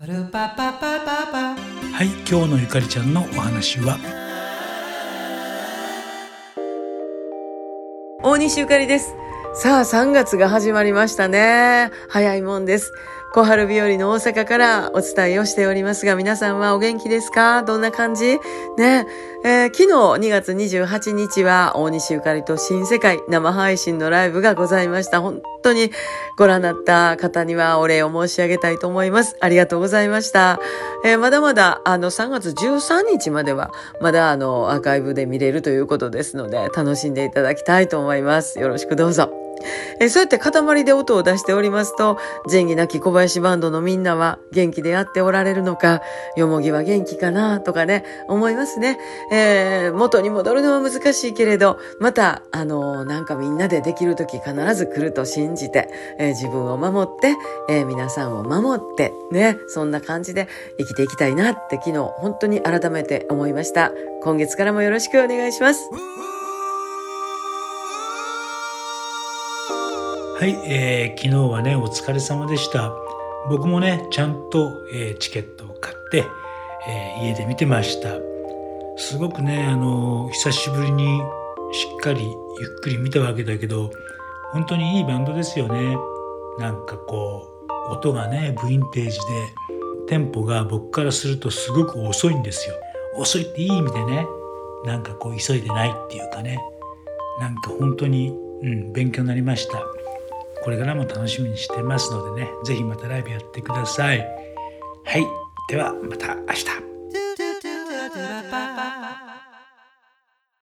はい今日のゆかりちゃんのお話は？大西ゆかりです。さあ3月が始まりましたね。早いもんです小春日和の大阪からお伝えをしておりますが、皆さんはお元気ですか？どんな感じ？ね、えー、昨日2月28日は大西ゆかりと新世界生配信のライブがございました。本当にご覧になった方にはお礼を申し上げたいと思います。ありがとうございました。えー、まだまだあの3月13日まではまだあのアーカイブで見れるということですので楽しんでいただきたいと思います。よろしくどうぞ。えそうやって塊で音を出しておりますと、前儀なき小林バンドのみんなは元気でやっておられるのか、よもぎは元気かなとかね、思いますね。えー、元に戻るのは難しいけれど、また、あのー、なんかみんなでできる時必ず来ると信じて、えー、自分を守って、え皆さんを守って、ね、そんな感じで生きていきたいなって昨日本当に改めて思いました。今月からもよろしくお願いします。はい、えー、昨日はねお疲れ様でした。僕もねちゃんと、えー、チケットを買って、えー、家で見てました。すごくねあの久しぶりにしっかりゆっくり見たわけだけど本当にいいバンドですよね。なんかこう音がねヴィンテージでテンポが僕からするとすごく遅いんですよ。遅いっていい意味でねなんかこう急いでないっていうかねなんか本当に、うん、勉強になりました。これからも楽しみにしてますのでね是非またライブやってください。はい。ではまた明日。